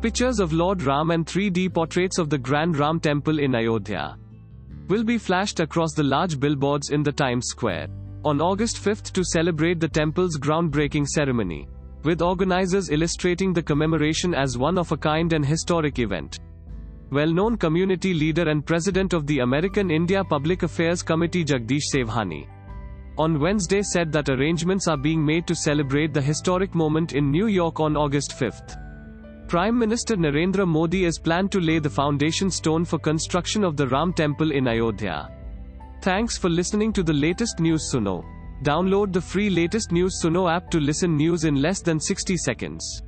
Pictures of Lord Ram and 3D portraits of the Grand Ram Temple in Ayodhya will be flashed across the large billboards in the Times Square on August 5 to celebrate the temple's groundbreaking ceremony, with organizers illustrating the commemoration as one of a kind and historic event. Well known community leader and president of the American India Public Affairs Committee Jagdish Sewhani on Wednesday said that arrangements are being made to celebrate the historic moment in New York on August 5. Prime Minister Narendra Modi is planned to lay the foundation stone for construction of the Ram Temple in Ayodhya. Thanks for listening to the latest news Suno. Download the free latest news Suno app to listen news in less than 60 seconds.